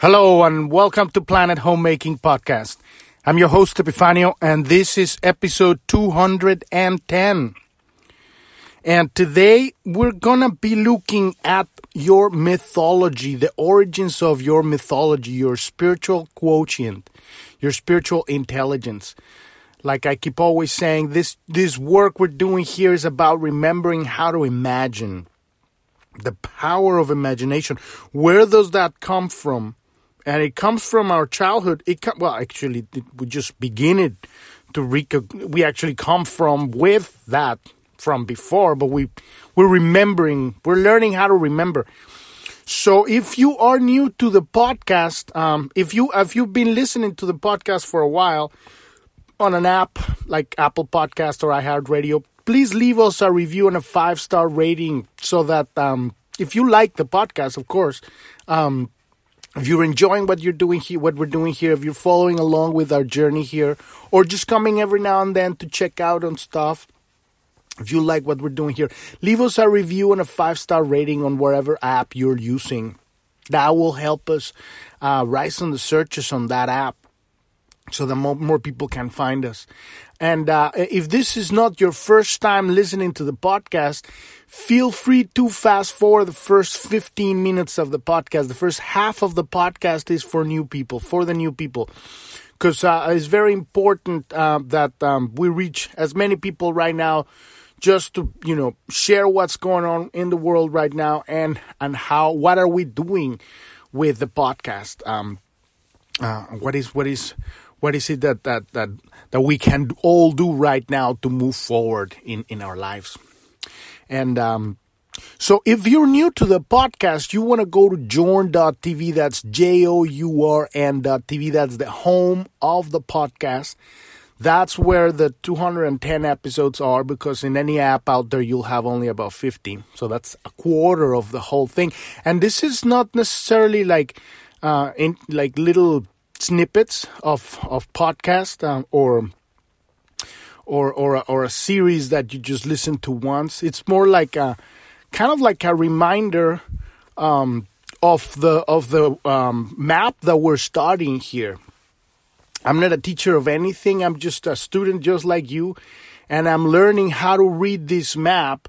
Hello and welcome to Planet Homemaking Podcast. I'm your host Epifanio and this is episode 210. And today we're gonna be looking at your mythology, the origins of your mythology, your spiritual quotient, your spiritual intelligence. Like I keep always saying, this this work we're doing here is about remembering how to imagine. The power of imagination. Where does that come from? And it comes from our childhood. It com- well, actually, we just begin it to rec- we actually come from with that from before, but we we're remembering, we're learning how to remember. So if you are new to the podcast, um, if you if you've been listening to the podcast for a while on an app like Apple Podcast or iHeartRadio, please leave us a review and a five star rating so that um, if you like the podcast, of course, um, if you're enjoying what you're doing here, what we're doing here, if you're following along with our journey here, or just coming every now and then to check out on stuff, if you like what we're doing here, leave us a review and a five star rating on whatever app you're using. That will help us uh, rise on the searches on that app so that more, more people can find us. And uh, if this is not your first time listening to the podcast, feel free to fast forward the first 15 minutes of the podcast. The first half of the podcast is for new people, for the new people. Because uh, it's very important uh, that um, we reach as many people right now just to you know share what's going on in the world right now and and how what are we doing with the podcast um uh, what is what is what is it that that that that we can all do right now to move forward in in our lives? And um so if you're new to the podcast you want to go to journ.tv that's j-o-u-r-n.tv that's the home of the podcast. That's where the 210 episodes are because in any app out there you'll have only about 50 so that's a quarter of the whole thing. And this is not necessarily like uh in like little snippets of of podcast um, or or or a, or a series that you just listen to once. It's more like a kind of like a reminder um, of the of the um, map that we're starting here. I'm not a teacher of anything. I'm just a student, just like you, and I'm learning how to read this map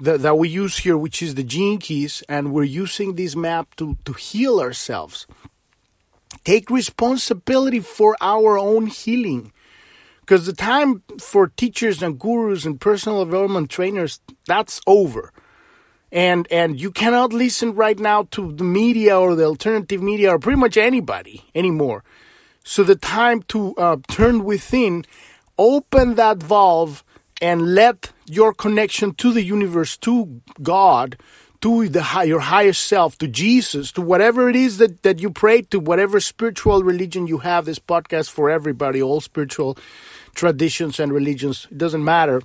that, that we use here, which is the gene keys, and we're using this map to to heal ourselves take responsibility for our own healing. Because the time for teachers and gurus and personal development trainers that's over. And and you cannot listen right now to the media or the alternative media or pretty much anybody anymore. So the time to uh, turn within open that valve and let your connection to the universe to god to the high, your higher self, to Jesus, to whatever it is that, that you pray to, whatever spiritual religion you have. This podcast for everybody, all spiritual traditions and religions. It doesn't matter.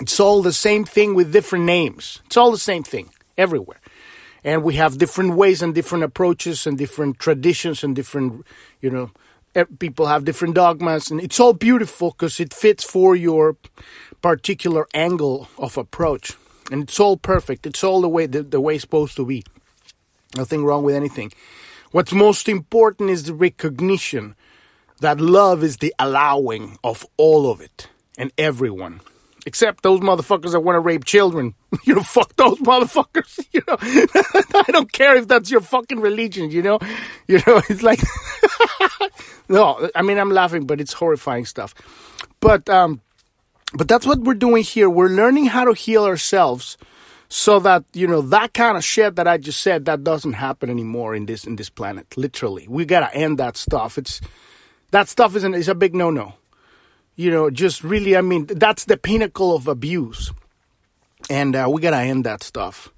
It's all the same thing with different names. It's all the same thing everywhere. And we have different ways and different approaches and different traditions and different, you know, people have different dogmas. And it's all beautiful because it fits for your particular angle of approach and it's all perfect. It's all the way the, the way it's supposed to be. Nothing wrong with anything. What's most important is the recognition that love is the allowing of all of it and everyone. Except those motherfuckers that want to rape children. You know, fuck those motherfuckers. You know, I don't care if that's your fucking religion. You know, you know, it's like, no, I mean, I'm laughing, but it's horrifying stuff. But um, but that's what we're doing here. We're learning how to heal ourselves so that, you know, that kind of shit that I just said, that doesn't happen anymore in this in this planet. Literally. We gotta end that stuff. It's that stuff isn't is a big no no. You know, just really I mean, that's the pinnacle of abuse. And uh, we gotta end that stuff.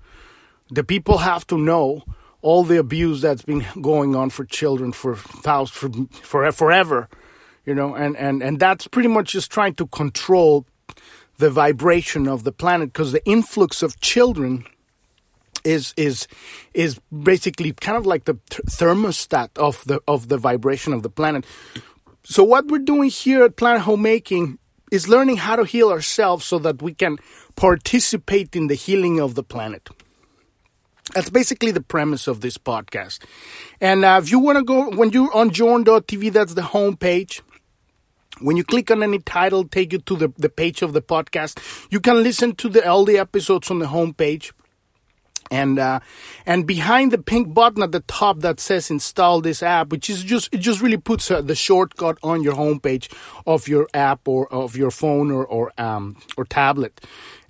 The people have to know all the abuse that's been going on for children for thousands for, for forever you know, and, and, and that's pretty much just trying to control the vibration of the planet because the influx of children is is is basically kind of like the thermostat of the of the vibration of the planet. So what we're doing here at Planet Homemaking is learning how to heal ourselves so that we can participate in the healing of the planet. That's basically the premise of this podcast. And uh, if you want to go, when you're on journ.tv, that's the homepage. When you click on any title, take you to the, the page of the podcast. You can listen to the all the episodes on the homepage. And uh, and behind the pink button at the top that says install this app, which is just it just really puts uh, the shortcut on your homepage of your app or of your phone or or um, or tablet,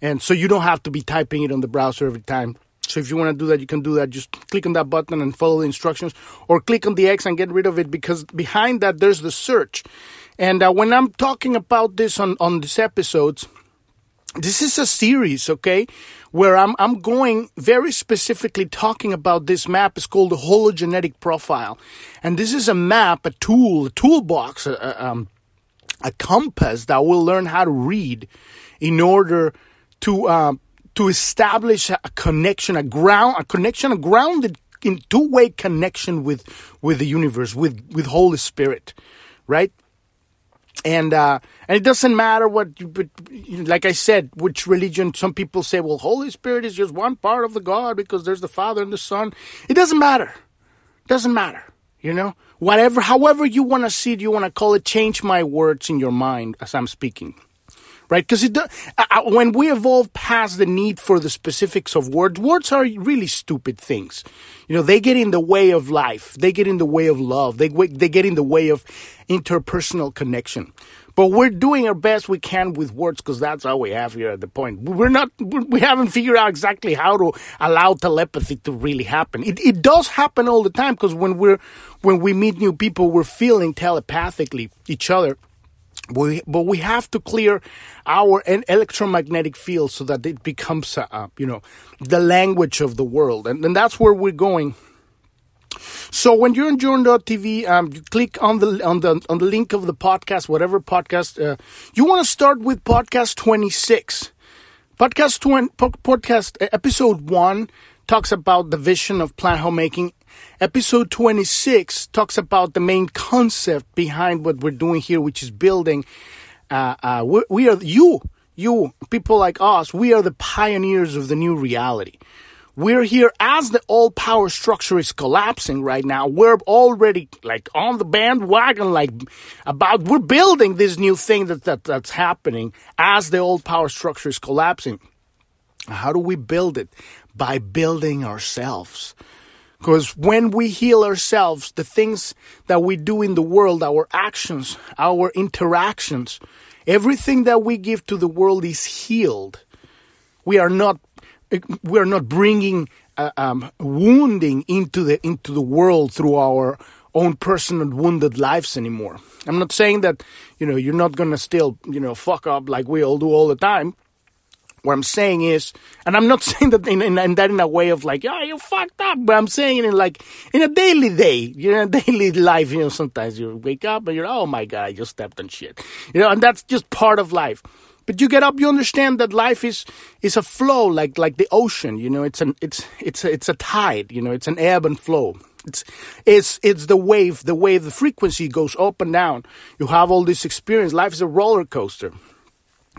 and so you don't have to be typing it on the browser every time. So if you want to do that, you can do that. Just click on that button and follow the instructions, or click on the X and get rid of it because behind that there's the search. And uh, when I'm talking about this on on these episodes, this is a series, okay, where I'm I'm going very specifically talking about this map. It's called the hologenetic profile, and this is a map, a tool, a toolbox, a, um, a compass that we'll learn how to read in order to um, to establish a connection, a ground, a connection, a grounded in two way connection with with the universe, with with Holy Spirit, right? And uh, and it doesn't matter what you, but like I said, which religion. Some people say, well, Holy Spirit is just one part of the God because there's the Father and the Son. It doesn't matter. It doesn't matter. You know, whatever, however you want to see it, you want to call it. Change my words in your mind as I'm speaking right? Because uh, uh, when we evolve past the need for the specifics of words, words are really stupid things. You know, they get in the way of life. They get in the way of love. They they get in the way of interpersonal connection. But we're doing our best we can with words because that's all we have here at the point. We're not, we haven't figured out exactly how to allow telepathy to really happen. It, it does happen all the time because when we're, when we meet new people, we're feeling telepathically each other. We, but we have to clear our electromagnetic field so that it becomes, you know, the language of the world, and, and that's where we're going. So when you're on Journ.tv, um, you click on the on the on the link of the podcast, whatever podcast uh, you want to start with. Podcast twenty six, podcast 20, podcast episode one talks about the vision of Planet Homemaking Episode 26 talks about the main concept behind what we're doing here, which is building. Uh, uh, we, are you, you people like us. We are the pioneers of the new reality. We're here as the old power structure is collapsing right now. We're already like on the bandwagon, like about we're building this new thing that, that that's happening as the old power structure is collapsing. How do we build it? By building ourselves. Because when we heal ourselves, the things that we do in the world, our actions, our interactions, everything that we give to the world is healed. We are not, we are not bringing uh, um, wounding into the into the world through our own personal wounded lives anymore. I'm not saying that you know you're not gonna still you know fuck up like we all do all the time, what I'm saying is, and I'm not saying that in, in, in that in a way of like, yeah, you fucked up, but I'm saying it in like in a daily day, you know, daily life. You know, sometimes you wake up and you're, oh my god, I just stepped on shit, you know, and that's just part of life. But you get up, you understand that life is is a flow, like like the ocean. You know, it's an it's it's a, it's a tide. You know, it's an ebb and flow. It's it's it's the wave, the wave, the frequency goes up and down. You have all this experience. Life is a roller coaster.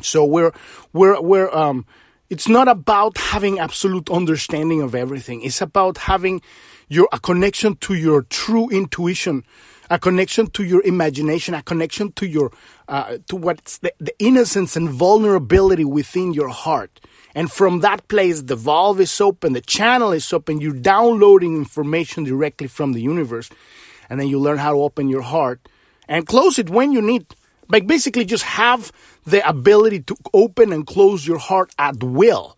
So we're we're we're um it's not about having absolute understanding of everything. It's about having your a connection to your true intuition, a connection to your imagination, a connection to your uh, to what's the, the innocence and vulnerability within your heart. And from that place, the valve is open, the channel is open. You're downloading information directly from the universe, and then you learn how to open your heart and close it when you need. Like basically, just have the ability to open and close your heart at will.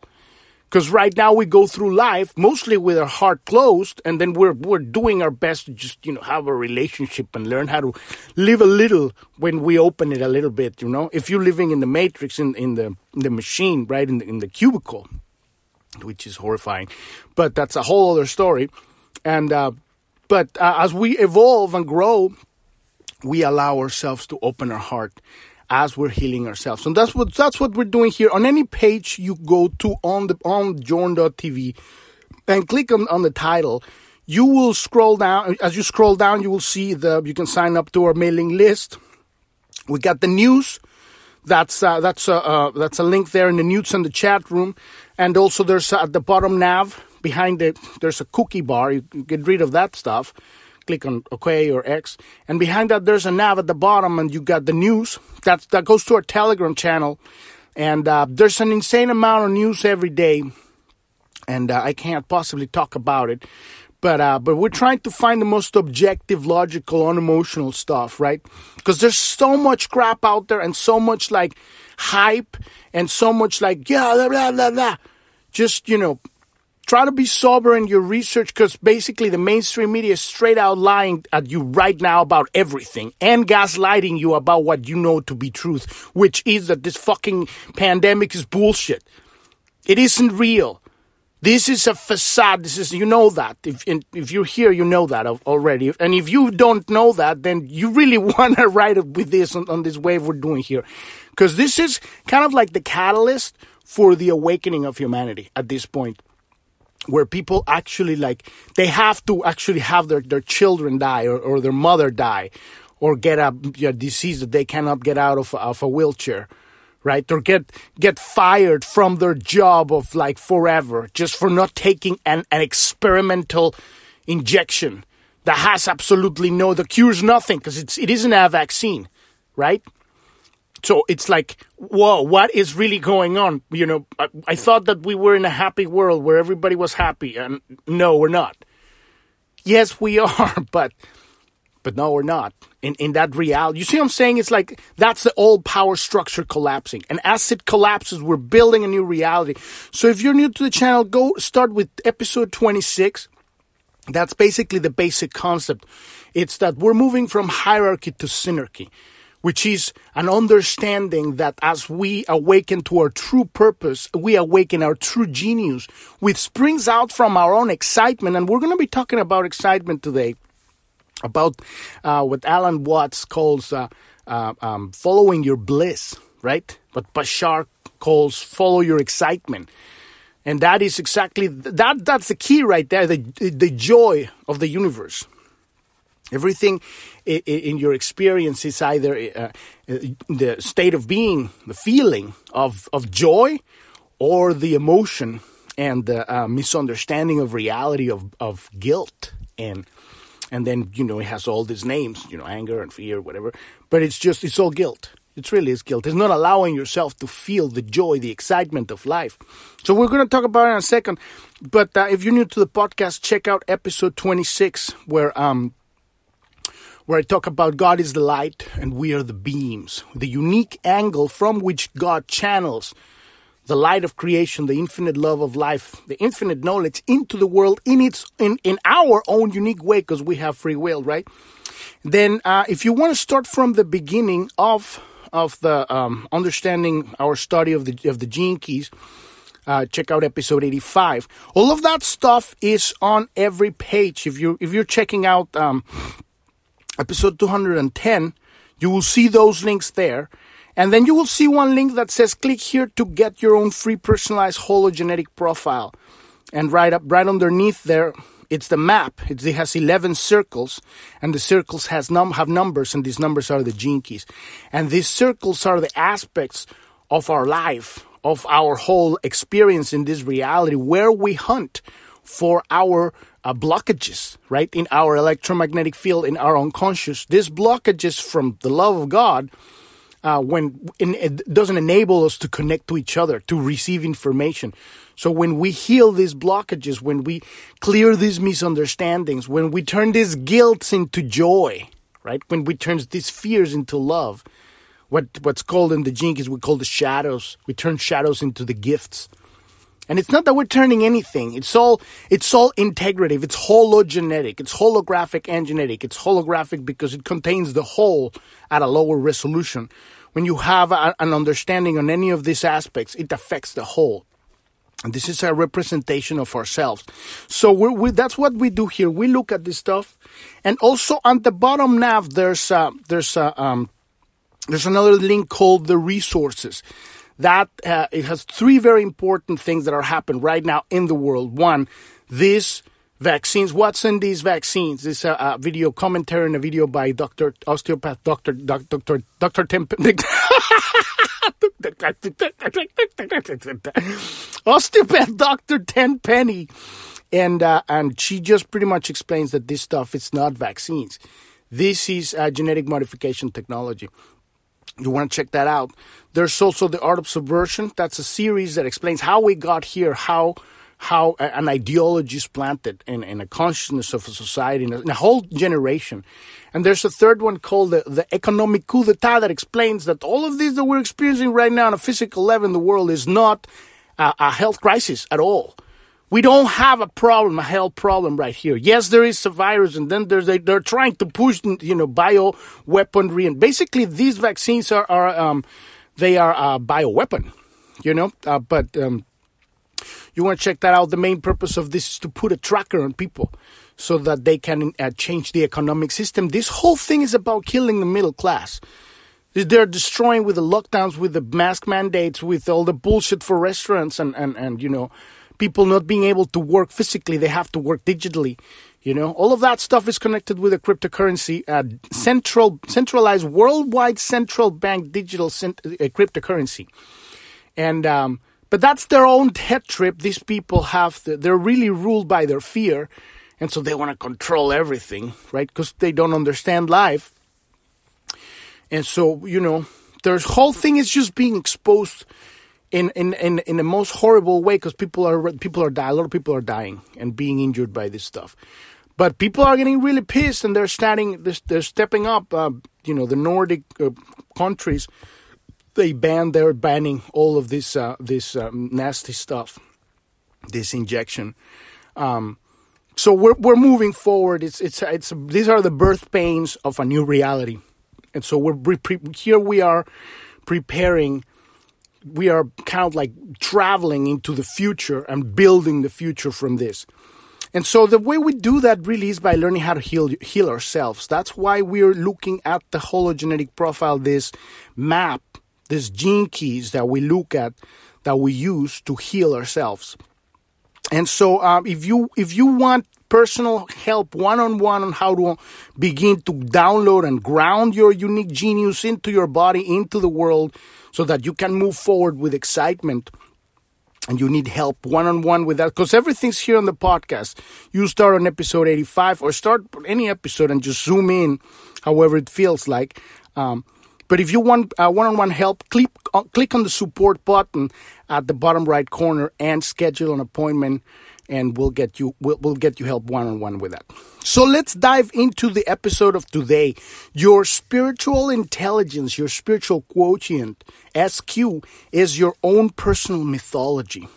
Because right now we go through life mostly with our heart closed, and then we're we're doing our best to just you know have a relationship and learn how to live a little when we open it a little bit. You know, if you're living in the matrix in in the in the machine, right in the, in the cubicle, which is horrifying, but that's a whole other story. And uh, but uh, as we evolve and grow, we allow ourselves to open our heart as we're healing ourselves. And that's what that's what we're doing here. On any page you go to on the on journ.tv and click on, on the title, you will scroll down as you scroll down you will see the you can sign up to our mailing list. We got the news. That's uh, that's uh, uh, that's a link there in the news and the chat room, and also there's uh, at the bottom nav behind it, there's a cookie bar. You can get rid of that stuff. Click on OK or X, and behind that there's a nav at the bottom, and you got the news. That's that goes to our Telegram channel, and uh, there's an insane amount of news every day, and uh, I can't possibly talk about it. But uh, but we're trying to find the most objective, logical, unemotional stuff, right? Because there's so much crap out there and so much like hype and so much like yeah, blah blah blah blah. Just you know, try to be sober in your research because basically the mainstream media is straight out lying at you right now about everything and gaslighting you about what you know to be truth, which is that this fucking pandemic is bullshit. It isn't real. This is a facade. This is you know that. If if you're here, you know that already. And if you don't know that, then you really want to ride with this on, on this wave we're doing here, because this is kind of like the catalyst for the awakening of humanity at this point, where people actually like they have to actually have their their children die or, or their mother die, or get a, a disease that they cannot get out of of a wheelchair right? Or get get fired from their job of like forever just for not taking an, an experimental injection that has absolutely no the cure's nothing because it's it isn't a vaccine, right? So it's like, whoa, what is really going on? You know, I, I thought that we were in a happy world where everybody was happy, and no, we're not. Yes, we are, but but no, we're not. In in that reality, you see what I'm saying? It's like that's the old power structure collapsing, and as it collapses, we're building a new reality. So if you're new to the channel, go start with episode 26. That's basically the basic concept. It's that we're moving from hierarchy to synarchy, which is an understanding that as we awaken to our true purpose, we awaken our true genius, which springs out from our own excitement. And we're going to be talking about excitement today about uh, what Alan Watts calls uh, uh, um, following your bliss, right? What Bashar calls follow your excitement. And that is exactly that. That's the key right there. The the joy of the universe. Everything in your experience is either uh, the state of being, the feeling of of joy, or the emotion and the uh, misunderstanding of reality of of guilt. And and then you know it has all these names you know anger and fear whatever. But it's just it's all guilt. It's really is guilt. It's not allowing yourself to feel the joy the excitement of life. So we're going to talk about it in a second. But uh, if you're new to the podcast check out episode 26 where um where I talk about God is the light and we are the beams, the unique angle from which God channels the light of creation, the infinite love of life, the infinite knowledge into the world in its in, in our own unique way because we have free will, right? Then, uh, if you want to start from the beginning of of the um, understanding our study of the of the gene keys, uh, check out episode 85. All of that stuff is on every page. If you if you're checking out um, episode 210, you will see those links there. And then you will see one link that says click here to get your own free personalized hologenetic profile. And right up, right underneath there, it's the map. It's, it has 11 circles, and the circles has num- have numbers, and these numbers are the gene keys. And these circles are the aspects of our life, of our whole experience in this reality, where we hunt for our uh, blockages, right? In our electromagnetic field, in our unconscious. These blockages from the love of God uh, when in, it doesn't enable us to connect to each other, to receive information. So when we heal these blockages, when we clear these misunderstandings, when we turn these guilts into joy, right? When we turn these fears into love, what what's called in the Gene is we call the shadows. We turn shadows into the gifts. And it's not that we're turning anything. It's all it's all integrative. It's hologenetic. It's holographic and genetic. It's holographic because it contains the whole at a lower resolution. When you have a, an understanding on any of these aspects, it affects the whole. And this is a representation of ourselves. So we're, we, that's what we do here. We look at this stuff, and also on the bottom nav, there's there's uh, um, there's another link called the resources that uh, it has three very important things that are happening right now in the world. One, these vaccines. What's in these vaccines? This a, a video commentary and a video by Doctor Osteopath Doctor Doctor Doctor Temp. Osteopath Doctor Tenpenny and uh, and she just pretty much explains that this stuff is not vaccines. This is uh, genetic modification technology. You want to check that out. There's also the Art of Subversion. That's a series that explains how we got here, how how an ideology is planted in, in a consciousness of a society, in a, in a, whole generation. And there's a third one called the, the economic coup d'etat that explains that all of this that we're experiencing right now on a physical level in the world is not a, a health crisis at all. We don't have a problem, a health problem right here. Yes, there is a virus, and then they, are trying to push, you know, bio weaponry, and basically these vaccines are, are um, they are a bio weapon, you know. Uh, but um, you want to check that out. The main purpose of this is to put a tracker on people so that they can uh, change the economic system. This whole thing is about killing the middle class. They're destroying with the lockdowns, with the mask mandates, with all the bullshit for restaurants and, and, and you know, people not being able to work physically. They have to work digitally. You know, all of that stuff is connected with a cryptocurrency, uh, central, centralized, worldwide central bank digital cent- uh, cryptocurrency. And um, but that's their own head trip. These people have, the, they're really ruled by their fear. And so they want to control everything, right? Because they don't understand life. And so, you know, their whole thing is just being exposed in, in, in, in the most horrible way because people are, people are dying. A lot of people are dying and being injured by this stuff. But people are getting really pissed and they're standing, they're stepping up. Uh, you know, the Nordic uh, countries they ban they're banning all of this uh, this um, nasty stuff, this injection. Um, so we're we're moving forward. It's it's it's these are the birth pains of a new reality, and so we're pre- here. We are preparing. We are kind of like traveling into the future and building the future from this. And so the way we do that really is by learning how to heal heal ourselves. That's why we're looking at the hologenetic profile, this map these gene keys that we look at that we use to heal ourselves. And so, um, if you if you want personal help one on one on how to begin to download and ground your unique genius into your body, into the world, so that you can move forward with excitement. And you need help one on one with that because everything's here on the podcast. You start on episode 85 or start any episode and just zoom in however it feels like. Um, but if you want uh, one-on-one help, click, uh, click on the support button at the bottom right corner and schedule an appointment and we'll get you we'll, we'll get you help one-on-one with that. So let's dive into the episode of today. Your spiritual intelligence, your spiritual quotient, SQ, is your own personal mythology.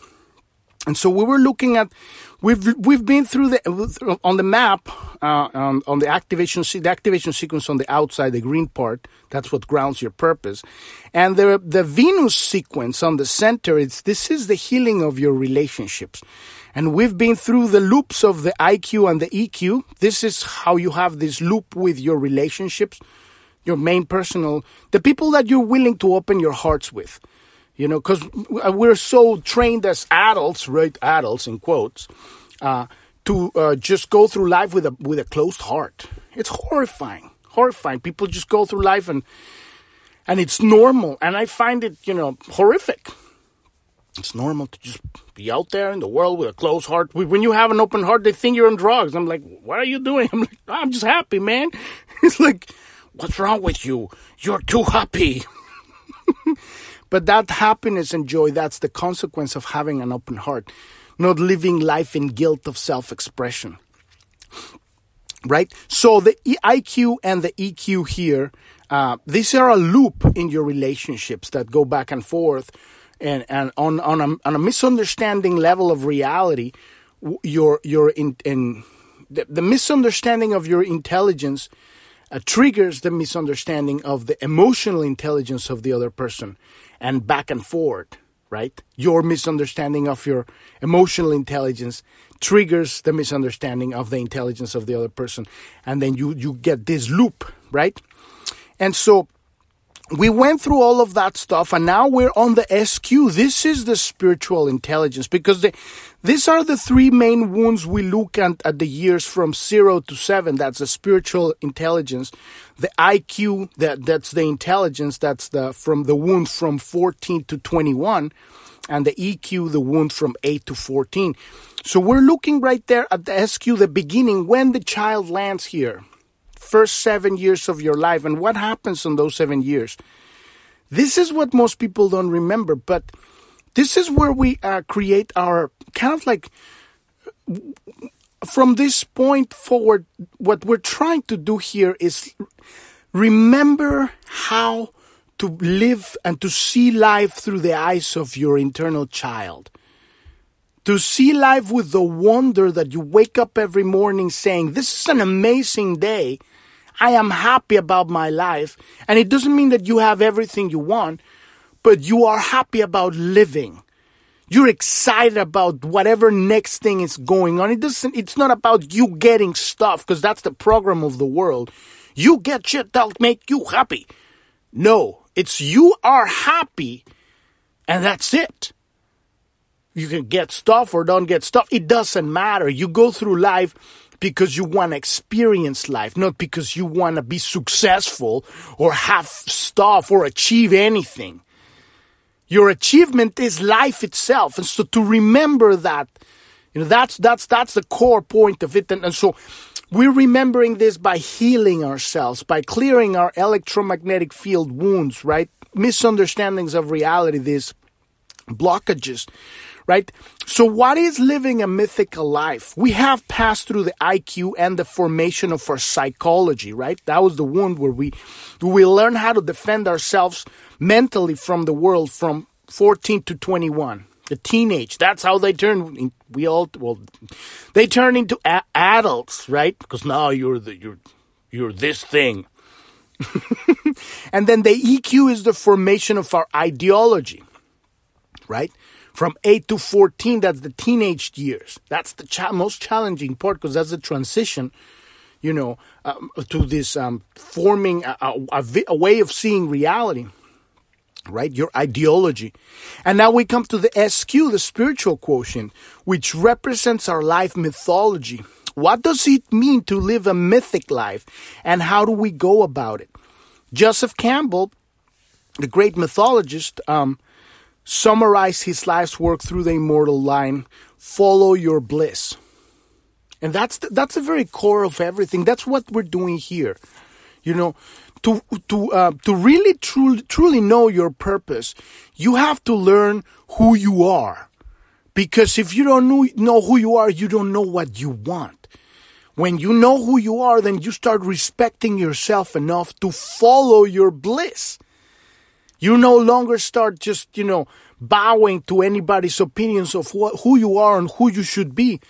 And so we were looking at we've we've been through the on the map uh, on, on the activation the activation sequence on the outside the green part that's what grounds your purpose. And the the Venus sequence on the center it's this is the healing of your relationships. And we've been through the loops of the IQ and the EQ this is how you have this loop with your relationships your main personal the people that you're willing to open your hearts with you know, because we're so trained as adults, right? Adults in quotes, uh, to uh, just go through life with a with a closed heart. It's horrifying, horrifying. People just go through life and and it's normal, and I find it, you know, horrific. It's normal to just be out there in the world with a closed heart. When you have an open heart, they think you're on drugs. I'm like, what are you doing? I'm like, I'm just happy, man. It's like, what's wrong with you? You're too happy. But that happiness and joy, that's the consequence of having an open heart, not living life in guilt of self expression. Right? So the IQ and the EQ here, uh, these are a loop in your relationships that go back and forth. And, and on, on, a, on a misunderstanding level of reality, your, your in, in the, the misunderstanding of your intelligence uh, triggers the misunderstanding of the emotional intelligence of the other person and back and forth, right? Your misunderstanding of your emotional intelligence triggers the misunderstanding of the intelligence of the other person. And then you, you get this loop, right? And so we went through all of that stuff and now we're on the SQ. This is the spiritual intelligence because the, these are the three main wounds we look at at the years from zero to seven. That's the spiritual intelligence. The IQ, that, that's the intelligence. That's the, from the wound from 14 to 21. and the EQ, the wound from 8 to 14. So we're looking right there at the SQ, the beginning, when the child lands here. First seven years of your life, and what happens in those seven years. This is what most people don't remember, but this is where we uh, create our kind of like from this point forward, what we're trying to do here is remember how to live and to see life through the eyes of your internal child. To see life with the wonder that you wake up every morning saying, This is an amazing day. I am happy about my life. And it doesn't mean that you have everything you want, but you are happy about living. You're excited about whatever next thing is going on. It doesn't, it's not about you getting stuff because that's the program of the world. You get shit that'll make you happy. No, it's you are happy and that's it. You can get stuff or don't get stuff. It doesn't matter. You go through life because you want to experience life, not because you want to be successful or have stuff or achieve anything. Your achievement is life itself. And so to remember that, you know, that's, that's, that's the core point of it. And, and so we're remembering this by healing ourselves, by clearing our electromagnetic field wounds, right? Misunderstandings of reality, these blockages, right? So what is living a mythical life? We have passed through the IQ and the formation of our psychology, right? That was the wound where we, we learn how to defend ourselves mentally from the world from 14 to 21 the teenage that's how they turn we all well they turn into a- adults right because now you're the you're you're this thing and then the eq is the formation of our ideology right from 8 to 14 that's the teenage years that's the cha- most challenging part because that's the transition you know um, to this um, forming a, a, a, a way of seeing reality right? Your ideology. And now we come to the SQ, the spiritual quotient, which represents our life mythology. What does it mean to live a mythic life and how do we go about it? Joseph Campbell, the great mythologist, um, summarized his life's work through the immortal line, follow your bliss. And that's the, that's the very core of everything. That's what we're doing here. You know, to to uh, to really truly truly know your purpose, you have to learn who you are. Because if you don't know, know who you are, you don't know what you want. When you know who you are, then you start respecting yourself enough to follow your bliss. You no longer start just, you know, bowing to anybody's opinions of what, who you are and who you should be.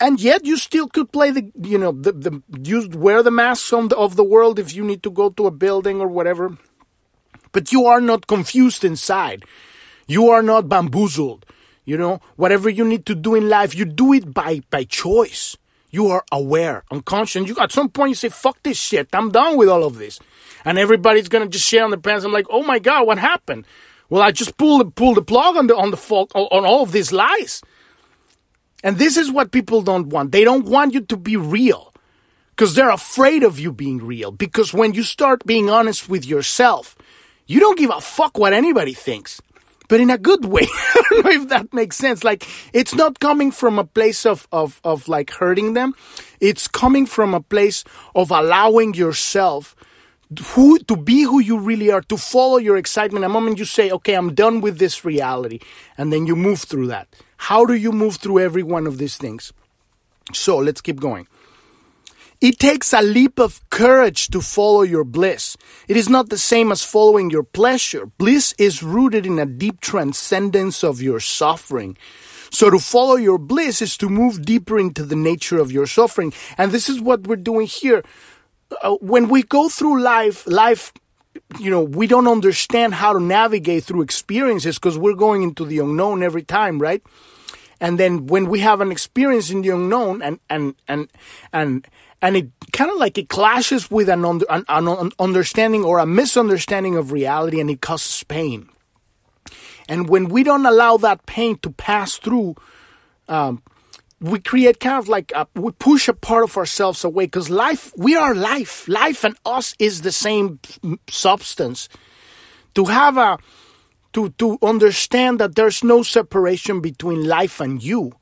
And yet you still could play the you know the the you wear the masks the, of the world if you need to go to a building or whatever. But you are not confused inside. You are not bamboozled. You know whatever you need to do in life you do it by by choice. You are aware unconscious. You at some point you say fuck this shit. I'm done with all of this and everybody's gonna just share on the pants i'm like oh my god what happened well i just pulled the pulled the plug on the on the fault on all of these lies and this is what people don't want. They don't want you to be real because they're afraid of you being real. Because when you start being honest with yourself, you don't give a fuck what anybody thinks, but in a good way. I don't know if that makes sense. Like, it's not coming from a place of, of, of like hurting them. It's coming from a place of allowing yourself who to be who you really are, to follow your excitement. A moment you say, okay, I'm done with this reality, and then you move through that. How do you move through every one of these things? So let's keep going. It takes a leap of courage to follow your bliss. It is not the same as following your pleasure. Bliss is rooted in a deep transcendence of your suffering. So to follow your bliss is to move deeper into the nature of your suffering. And this is what we're doing here. Uh, when we go through life, life you know, we don't understand how to navigate through experiences because we're going into the unknown every time, right? And then when we have an experience in the unknown and, and, and, and, and it kind of like it clashes with an, an, an understanding or a misunderstanding of reality and it causes pain. And when we don't allow that pain to pass through, um, we create kind of like a, we push a part of ourselves away because life we are life life and us is the same substance to have a to, to understand that there's no separation between life and you.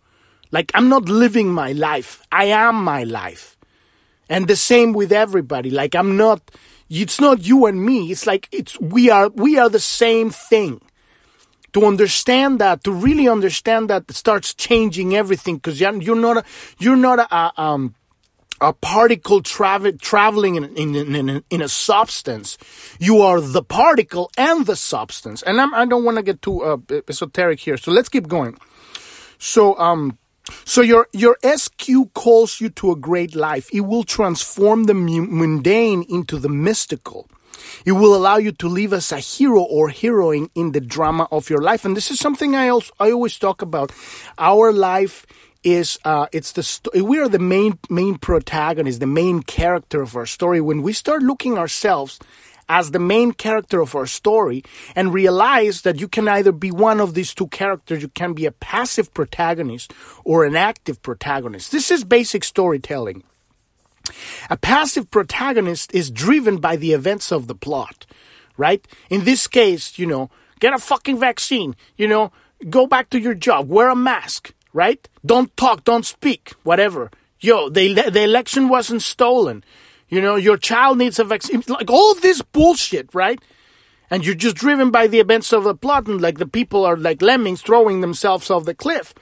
Like, I'm not living my life. I am my life. And the same with everybody. Like, I'm not, it's not you and me. It's like, it's, we are, we are the same thing. To understand that, to really understand that starts changing everything because you're, not, a, you're not a, um, a particle travel, traveling in, in, in, in, a substance. You are the particle and the substance. And I'm, I do not want to get too uh, esoteric here. So let's keep going. So, um, so your, your SQ calls you to a great life. It will transform the mundane into the mystical. It will allow you to live as a hero or heroine in the drama of your life. And this is something I also, I always talk about. Our life is uh, it's the st- we are the main main protagonist, the main character of our story. When we start looking ourselves as the main character of our story and realize that you can either be one of these two characters, you can be a passive protagonist or an active protagonist. This is basic storytelling. A passive protagonist is driven by the events of the plot, right? In this case, you know, get a fucking vaccine, you know, go back to your job, wear a mask, right? Don't talk, don't speak, whatever. Yo, the, the election wasn't stolen. You know, your child needs a vaccine. Like all this bullshit, right? And you're just driven by the events of the plot and like the people are like lemmings throwing themselves off the cliff.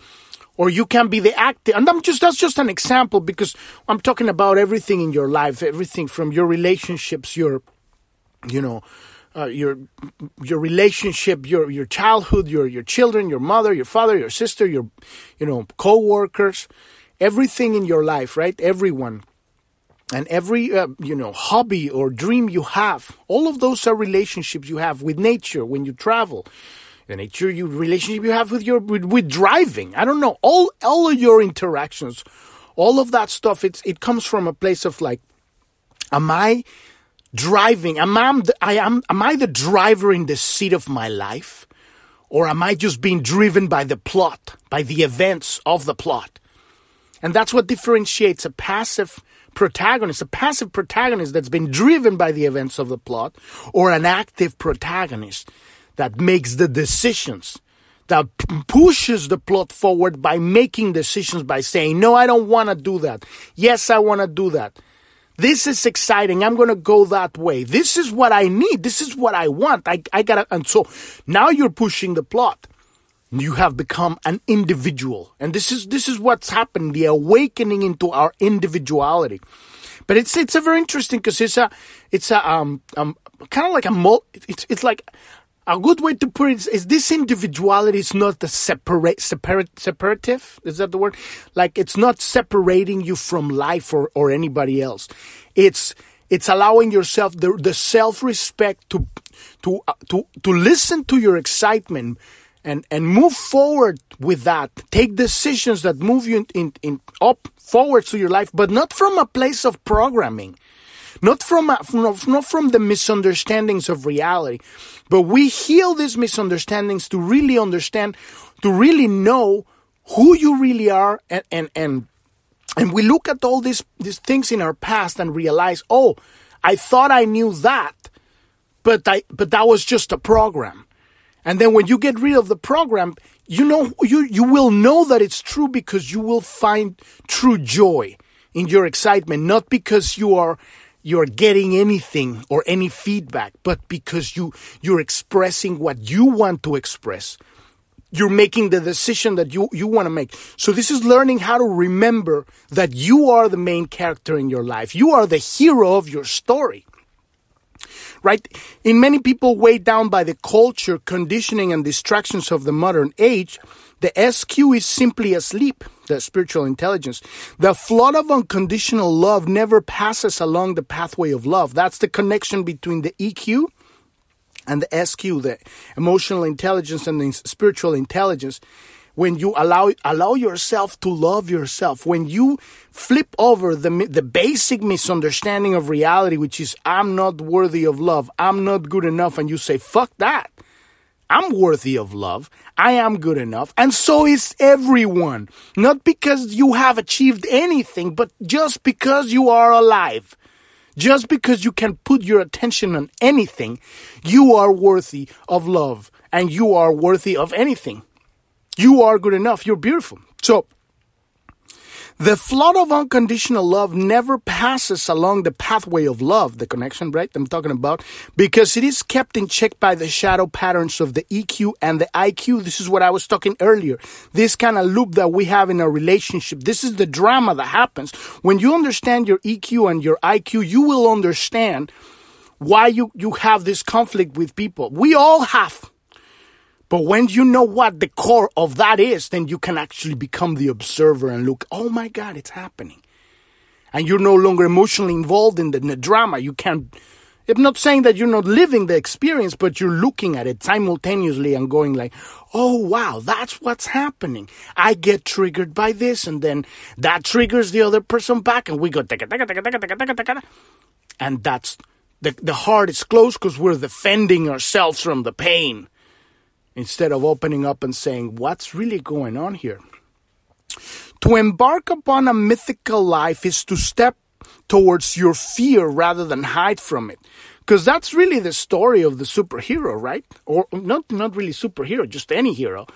Or you can be the actor. And I'm just, that's just an example because I'm talking about everything in your life, everything from your relationships, your, you know, uh, your your relationship, your your childhood, your your children, your mother, your father, your sister, your you know co-workers, everything in your life, right? Everyone, and every uh, you know hobby or dream you have, all of those are relationships you have with nature when you travel. The nature you relationship you have with your with, with driving. I don't know all all of your interactions, all of that stuff. It's it comes from a place of like, am I driving? Am I, I am, am I the driver in the seat of my life? Or am I just being driven by the plot, by the events of the plot? And that's what differentiates a passive protagonist, a passive protagonist that's been driven by the events of the plot, or an active protagonist that makes the decisions, that pushes the plot forward by making decisions, by saying, no, I don't want to do that. Yes, I want to do that. This is exciting. I'm going to go that way. This is what I need. This is what I want. I, I gotta, and so now you're pushing the plot. You have become an individual. And this is, this is what's happened, the awakening into our individuality. But it's, it's a very interesting because it's a, it's a, um, um, kind of like a, it's, it's like a good way to put it is, is this individuality is not the separate, separate, separative. Is that the word? Like it's not separating you from life or, or anybody else. It's, it's allowing yourself the, the self-respect to, to, uh, to, to listen to your excitement and, and move forward with that. Take decisions that move you in, in, in up forward to your life, but not from a place of programming not from, uh, not from the misunderstandings of reality, but we heal these misunderstandings to really understand, to really know who you really are and, and, and, and we look at all these, these things in our past and realize, oh, I thought I knew that, but I, but that was just a program. And then when you get rid of the program, you know, you, you will know that it's true because you will find true joy in your excitement, not because you are you're getting anything or any feedback, but because you, you're expressing what you want to express. You're making the decision that you, you want to make. So this is learning how to remember that you are the main character in your life. You are the hero of your story right? In many people weighed down by the culture, conditioning, and distractions of the modern age, the SQ is simply asleep, the spiritual intelligence. The flood of unconditional love never passes along the pathway of love. That's the connection between the EQ and the SQ, the emotional intelligence and the spiritual intelligence. When you allow allow yourself to love yourself, when you flip over the the basic misunderstanding of reality, which is I'm not worthy of love, I'm not good enough, and you say fuck that, I'm worthy of love. I am good enough. And so is everyone. Not because you have achieved anything, but just because you are alive. Just because you can put your attention on anything, you are worthy of love and you are worthy of anything. You are good enough. You're beautiful. So, the flood of unconditional love never passes along the pathway of love, the connection, right? I'm talking about, because it is kept in check by the shadow patterns of the EQ and the IQ. This is what I was talking earlier. This kind of loop that we have in a relationship. This is the drama that happens. When you understand your EQ and your IQ, you will understand why you, you have this conflict with people. We all have but when you know what the core of that is, then you can actually become the observer and look, oh my God, it's happening. And you're no longer emotionally involved in the, in the drama. You can't, I'm not saying that you're not living the experience, but you're looking at it simultaneously and going like, oh wow, that's what's happening. I get triggered by this and then that triggers the other person back and we go, and that's, the, the heart is closed because we're defending ourselves from the pain instead of opening up and saying, What's really going on here? To embark upon a mythical life is to step towards your fear rather than hide from it. Because that's really the story of the superhero, right? Or not, not really superhero, just any hero.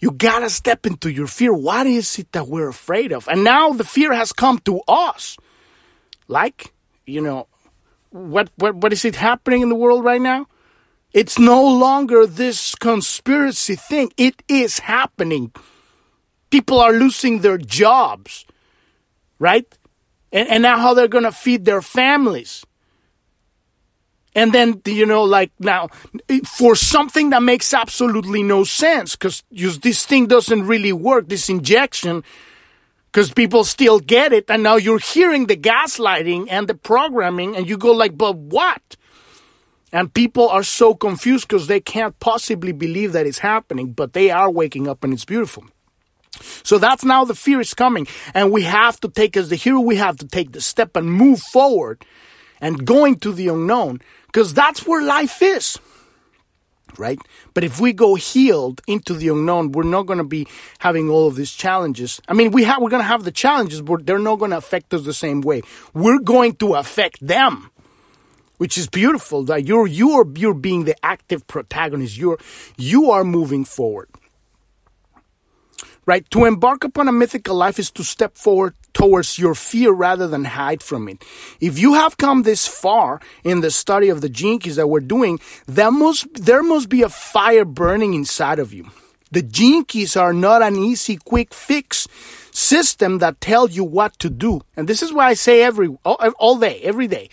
You gotta step into your fear. What is it that we're afraid of? And now the fear has come to us. Like, you know, what, what, what is it happening in the world right now? It's no longer this conspiracy thing. It is happening. People are losing their jobs, right? And, and now how they're going to feed their families. And then, you know, like now, for something that makes absolutely no sense, because this thing doesn't really work, this injection, because people still get it. And now you're hearing the gaslighting and the programming, and you go like, but what? And people are so confused because they can't possibly believe that it's happening, but they are waking up and it's beautiful. So that's now the fear is coming. And we have to take, as the hero, we have to take the step and move forward and going to the unknown because that's where life is. Right? But if we go healed into the unknown, we're not going to be having all of these challenges. I mean, we have, we're going to have the challenges, but they're not going to affect us the same way. We're going to affect them which is beautiful that you're you're you're being the active protagonist. You're you are moving forward. Right? To embark upon a mythical life is to step forward towards your fear rather than hide from it. If you have come this far in the study of the keys that we're doing there must there must be a fire burning inside of you. The keys are not an easy quick fix system that tells you what to do. And this is why i say every all, all day every day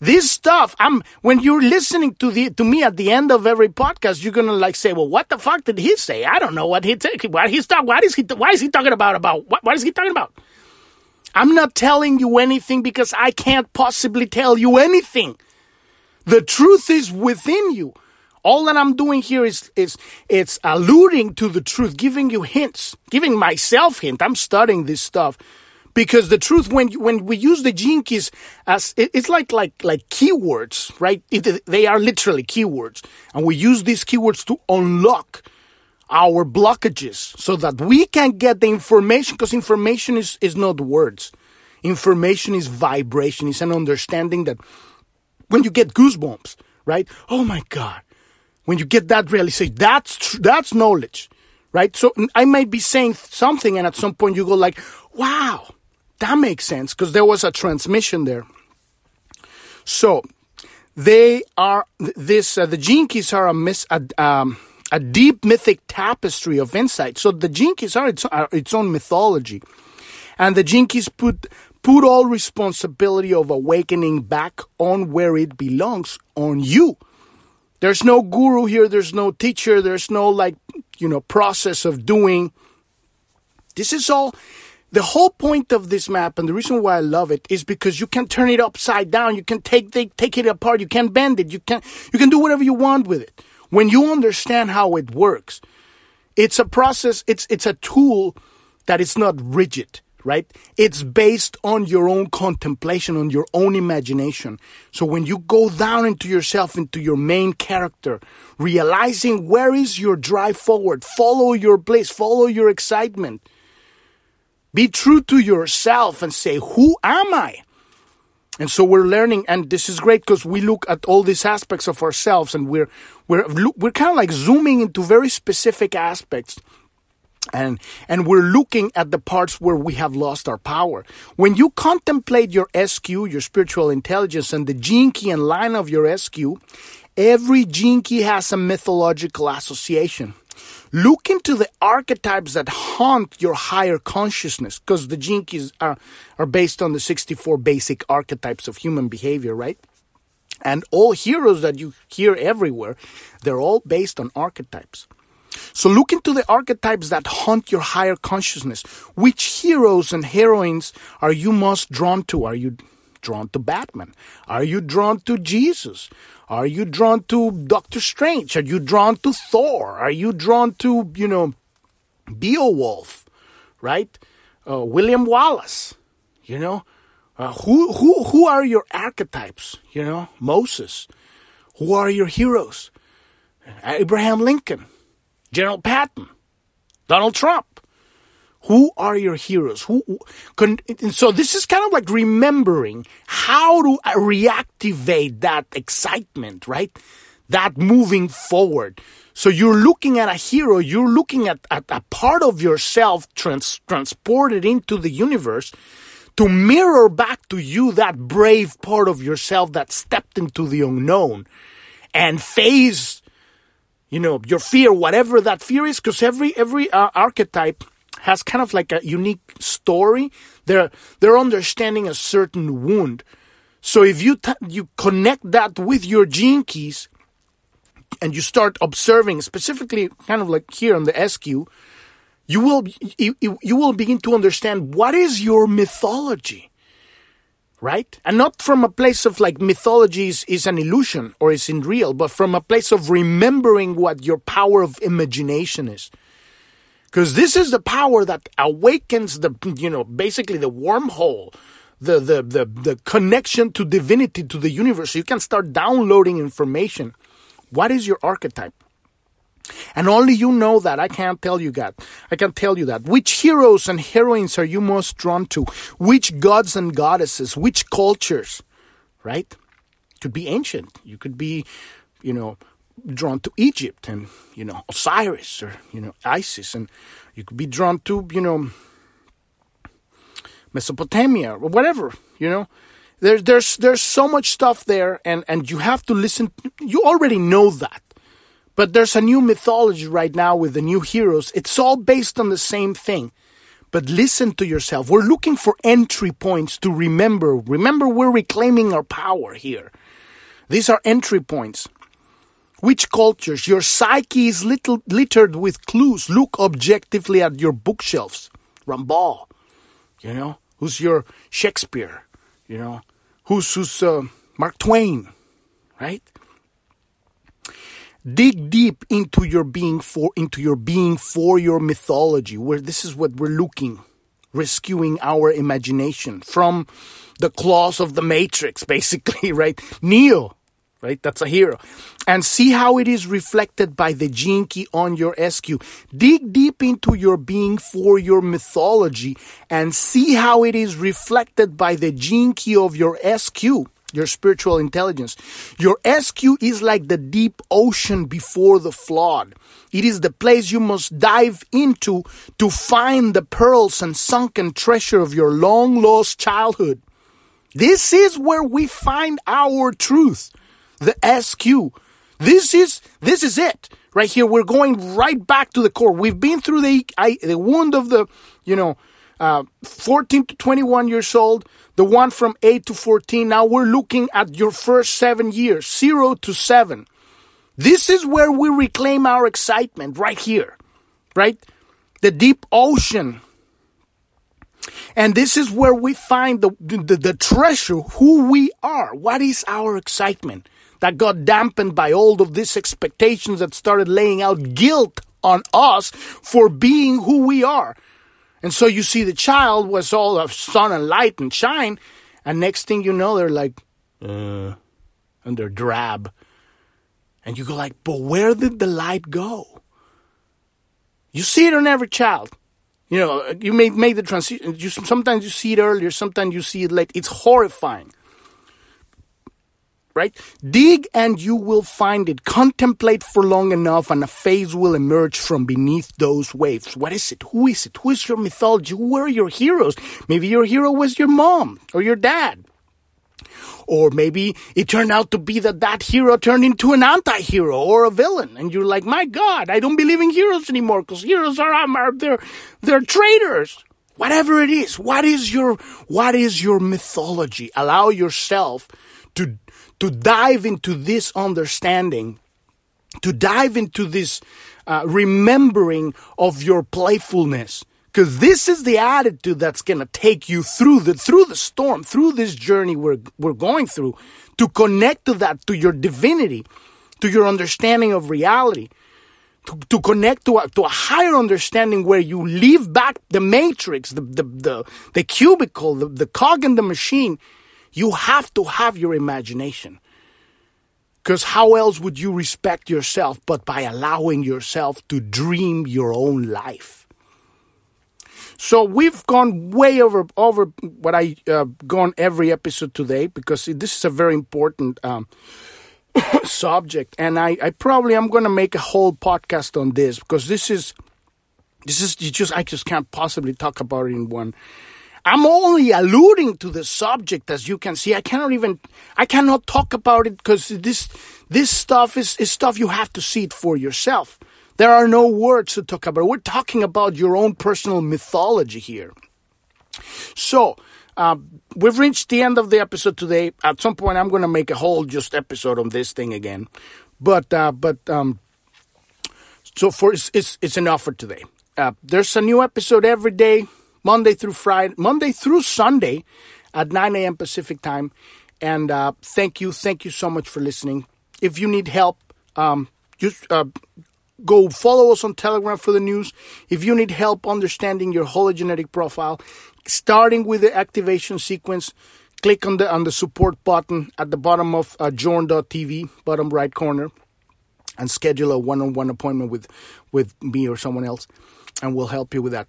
this stuff, I'm when you're listening to the to me at the end of every podcast, you're gonna like say, "Well, what the fuck did he say? I don't know what he he's talking. What is he? Why is he talking about about what? What is he talking about?" I'm not telling you anything because I can't possibly tell you anything. The truth is within you. All that I'm doing here is is it's alluding to the truth, giving you hints, giving myself hint. I'm studying this stuff because the truth when when we use the keys as it, it's like like like keywords right? It, they are literally keywords. And we use these keywords to unlock our blockages so that we can get the information because information is is not words. Information is vibration. It's an understanding that when you get goosebumps right? Oh my god. When you get that realization that's tr- that's knowledge right? So i might be saying something and at some point you go like wow that makes sense because there was a transmission there. So they are this uh, the keys are a miss a, um, a deep mythic tapestry of insight. So the keys are its, are its own mythology, and the keys put put all responsibility of awakening back on where it belongs on you. There's no guru here. There's no teacher. There's no like you know process of doing. This is all the whole point of this map and the reason why I love it is because you can turn it upside down. You can take, take, take it apart. You can bend it. You can, you can do whatever you want with it. When you understand how it works, it's a process. It's, it's a tool that is not rigid, right? It's based on your own contemplation, on your own imagination. So when you go down into yourself, into your main character, realizing where is your drive forward, follow your bliss, follow your excitement be true to yourself and say, Who am I? And so we're learning, and this is great because we look at all these aspects of ourselves, and we're we're we're kind of like zooming into very specific aspects, and and we're looking at the parts where we have lost our power. When you contemplate your SQ, your spiritual intelligence, and the gene key and line of your SQ, every gene key has a mythological association. Look into the archetypes that haunt your higher consciousness, because the keys are, are based on the 64 basic archetypes of human behavior, right? And all heroes that you hear everywhere, they're all based on archetypes. So look into the archetypes that haunt your higher consciousness. Which heroes and heroines are you most drawn to? Are you drawn to Batman? Are you drawn to Jesus? Are you drawn to Doctor Strange? Are you drawn to Thor? Are you drawn to, you know, Beowulf, right? Uh, William Wallace, you know? Uh, who, who, who are your archetypes? You know, Moses. Who are your heroes? Abraham Lincoln, General Patton, Donald Trump. Who are your heroes? Who, can, so this is kind of like remembering how to reactivate that excitement, right? That moving forward. So you're looking at a hero, you're looking at, at a part of yourself trans, transported into the universe to mirror back to you that brave part of yourself that stepped into the unknown and face, you know, your fear, whatever that fear is, because every, every uh, archetype has kind of like a unique story. They're they're understanding a certain wound. So if you t- you connect that with your gene keys, and you start observing specifically, kind of like here on the SQ, you will you, you will begin to understand what is your mythology, right? And not from a place of like mythology is, is an illusion or is in real, but from a place of remembering what your power of imagination is. Because this is the power that awakens the, you know, basically the wormhole, the, the, the, the connection to divinity, to the universe. You can start downloading information. What is your archetype? And only you know that. I can't tell you that. I can tell you that. Which heroes and heroines are you most drawn to? Which gods and goddesses? Which cultures? Right? Could be ancient. You could be, you know, drawn to Egypt and you know Osiris or you know Isis, and you could be drawn to you know Mesopotamia or whatever. You know, there's there's there's so much stuff there, and and you have to listen. You already know that, but there's a new mythology right now with the new heroes. It's all based on the same thing. But listen to yourself. We're looking for entry points to remember. Remember, we're reclaiming our power here. These are entry points. Which cultures? Your psyche is little, littered with clues. Look objectively at your bookshelves. Rimbaud, you know, who's your Shakespeare, you know, who's who's uh, Mark Twain, right? Dig deep into your being for into your being for your mythology. Where this is what we're looking, rescuing our imagination from the claws of the matrix, basically, right? Neo, right? That's a hero. And see how it is reflected by the key on your SQ. Dig deep into your being for your mythology and see how it is reflected by the key of your SQ, your spiritual intelligence. Your SQ is like the deep ocean before the flood. It is the place you must dive into to find the pearls and sunken treasure of your long lost childhood. This is where we find our truth the SQ. This is this is it right here. We're going right back to the core. We've been through the I, the wound of the you know uh, 14 to 21 years old, the one from 8 to 14. Now we're looking at your first seven years, zero to seven. This is where we reclaim our excitement right here, right? The deep ocean. And this is where we find the, the, the treasure, who we are. What is our excitement? That got dampened by all of these expectations that started laying out guilt on us for being who we are. And so you see the child was all of sun and light and shine, and next thing you know, they're like, uh, and they're drab. And you go like, but where did the light go? You see it on every child. You know, you may make the transition. You, sometimes you see it earlier, sometimes you see it late. It's horrifying. Right? Dig and you will find it. Contemplate for long enough and a face will emerge from beneath those waves. What is it? Who is it? Who is your mythology? Who are your heroes? Maybe your hero was your mom or your dad. Or maybe it turned out to be that that hero turned into an anti-hero or a villain. And you're like, my God, I don't believe in heroes anymore because heroes are, um, are, they're, they're traitors whatever it is what is your what is your mythology allow yourself to to dive into this understanding to dive into this uh, remembering of your playfulness. Because this is the attitude that's going to take you through the through the storm through this journey we're we're going through to connect to that to your divinity to your understanding of reality to, to connect to a, to a higher understanding where you leave back the matrix, the, the, the, the cubicle, the, the cog in the machine, you have to have your imagination. Because how else would you respect yourself but by allowing yourself to dream your own life? So we've gone way over over what I uh, gone every episode today because this is a very important um, subject, and I, I probably am going to make a whole podcast on this because this is this is you just I just can't possibly talk about it in one. I'm only alluding to the subject, as you can see. I cannot even I cannot talk about it because this this stuff is, is stuff you have to see it for yourself. There are no words to talk about. We're talking about your own personal mythology here. So uh, we've reached the end of the episode today. At some point, I'm going to make a whole just episode on this thing again. But uh, but um, so for it's, it's, it's enough for today. Uh, there's a new episode every day, Monday through Friday, Monday through Sunday, at 9 a.m. Pacific time. And uh, thank you, thank you so much for listening. If you need help, um, just uh, go follow us on Telegram for the news. If you need help understanding your hologenetic profile, starting with the activation sequence, click on the on the support button at the bottom of uh, journ.tv, bottom right corner, and schedule a one-on-one appointment with with me or someone else, and we'll help you with that.